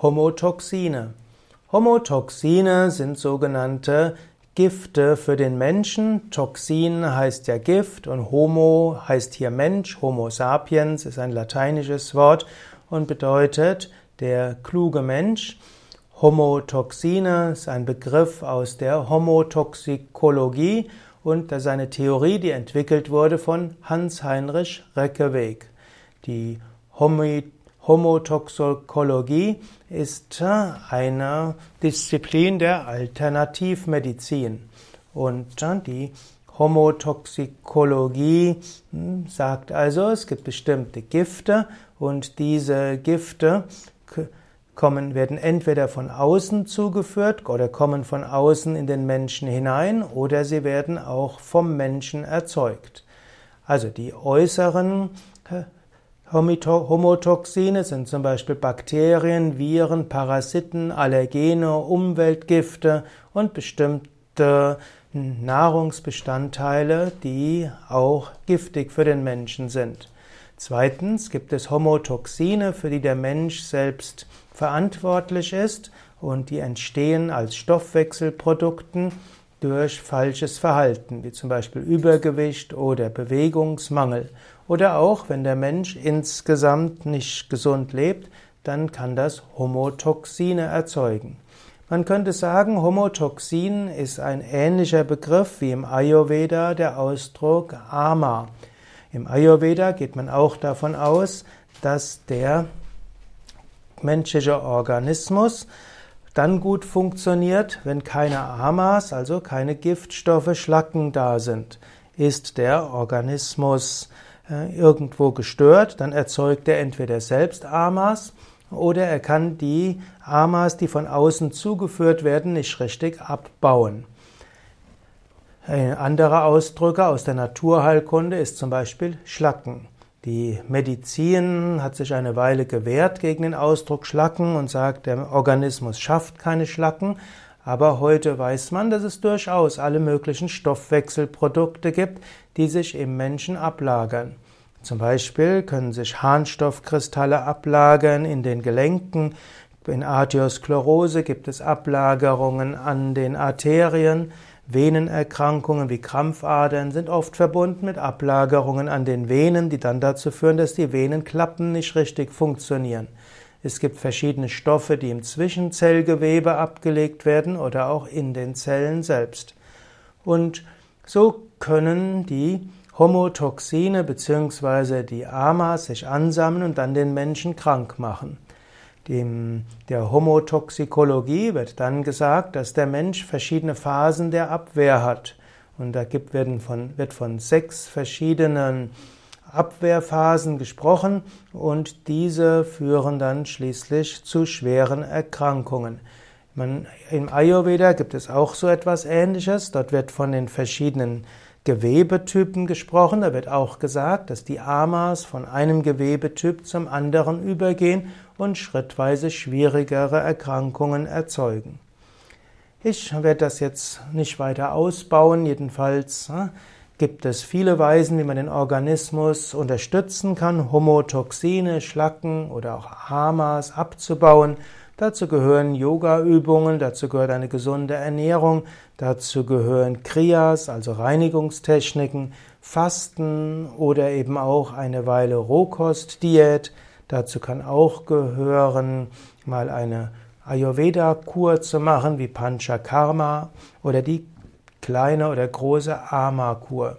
Homotoxine. Homotoxine sind sogenannte Gifte für den Menschen. Toxin heißt ja Gift und Homo heißt hier Mensch. Homo sapiens ist ein lateinisches Wort und bedeutet der kluge Mensch. Homotoxine ist ein Begriff aus der Homotoxikologie und das ist eine Theorie, die entwickelt wurde von Hans-Heinrich Reckeweg. Die Homotoxikologie ist eine Disziplin der Alternativmedizin und die Homotoxikologie hm, sagt also, es gibt bestimmte Gifte und diese Gifte kommen, werden entweder von außen zugeführt oder kommen von außen in den Menschen hinein oder sie werden auch vom Menschen erzeugt. Also die äußeren äh, Homotoxine sind zum Beispiel Bakterien, Viren, Parasiten, Allergene, Umweltgifte und bestimmte Nahrungsbestandteile, die auch giftig für den Menschen sind. Zweitens gibt es Homotoxine, für die der Mensch selbst verantwortlich ist und die entstehen als Stoffwechselprodukten durch falsches Verhalten, wie zum Beispiel Übergewicht oder Bewegungsmangel. Oder auch, wenn der Mensch insgesamt nicht gesund lebt, dann kann das Homotoxine erzeugen. Man könnte sagen, Homotoxin ist ein ähnlicher Begriff wie im Ayurveda der Ausdruck Ama. Im Ayurveda geht man auch davon aus, dass der menschliche Organismus dann gut funktioniert, wenn keine Amas, also keine Giftstoffe, Schlacken da sind. Ist der Organismus irgendwo gestört, dann erzeugt er entweder selbst Amas oder er kann die Amas, die von außen zugeführt werden, nicht richtig abbauen. Ein anderer Ausdrücke aus der Naturheilkunde ist zum Beispiel Schlacken. Die Medizin hat sich eine Weile gewehrt gegen den Ausdruck Schlacken und sagt, der Organismus schafft keine Schlacken. Aber heute weiß man, dass es durchaus alle möglichen Stoffwechselprodukte gibt, die sich im Menschen ablagern. Zum Beispiel können sich Harnstoffkristalle ablagern in den Gelenken. In Arteriosklerose gibt es Ablagerungen an den Arterien. Venenerkrankungen wie Krampfadern sind oft verbunden mit Ablagerungen an den Venen, die dann dazu führen, dass die Venenklappen nicht richtig funktionieren. Es gibt verschiedene Stoffe, die im Zwischenzellgewebe abgelegt werden oder auch in den Zellen selbst. Und so können die Homotoxine bzw. die Amas sich ansammeln und dann den Menschen krank machen. In der Homotoxikologie wird dann gesagt, dass der Mensch verschiedene Phasen der Abwehr hat. Und da gibt, werden von, wird von sechs verschiedenen Abwehrphasen gesprochen und diese führen dann schließlich zu schweren Erkrankungen. Man, Im Ayurveda gibt es auch so etwas Ähnliches. Dort wird von den verschiedenen Gewebetypen gesprochen. Da wird auch gesagt, dass die Amas von einem Gewebetyp zum anderen übergehen und schrittweise schwierigere Erkrankungen erzeugen. Ich werde das jetzt nicht weiter ausbauen, jedenfalls hm, gibt es viele Weisen, wie man den Organismus unterstützen kann, Homotoxine, Schlacken oder auch Amas abzubauen. Dazu gehören Yoga-Übungen, dazu gehört eine gesunde Ernährung, dazu gehören Kriyas, also Reinigungstechniken, Fasten oder eben auch eine Weile Rohkostdiät. Dazu kann auch gehören, mal eine Ayurveda-Kur zu machen, wie Panchakarma oder die kleine oder große Ama-Kur.